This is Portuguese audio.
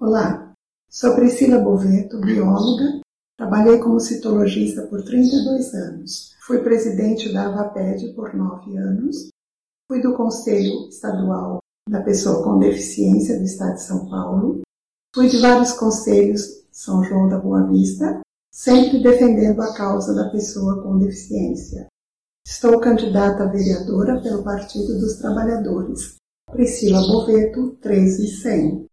Olá, sou Priscila Boveto, bióloga. Trabalhei como citologista por 32 anos. Fui presidente da AVAPED por 9 anos. Fui do Conselho Estadual da Pessoa com Deficiência do Estado de São Paulo. Fui de vários conselhos São João da Boa Vista, sempre defendendo a causa da pessoa com deficiência. Estou candidata a vereadora pelo Partido dos Trabalhadores. Priscila Boveto, 13100.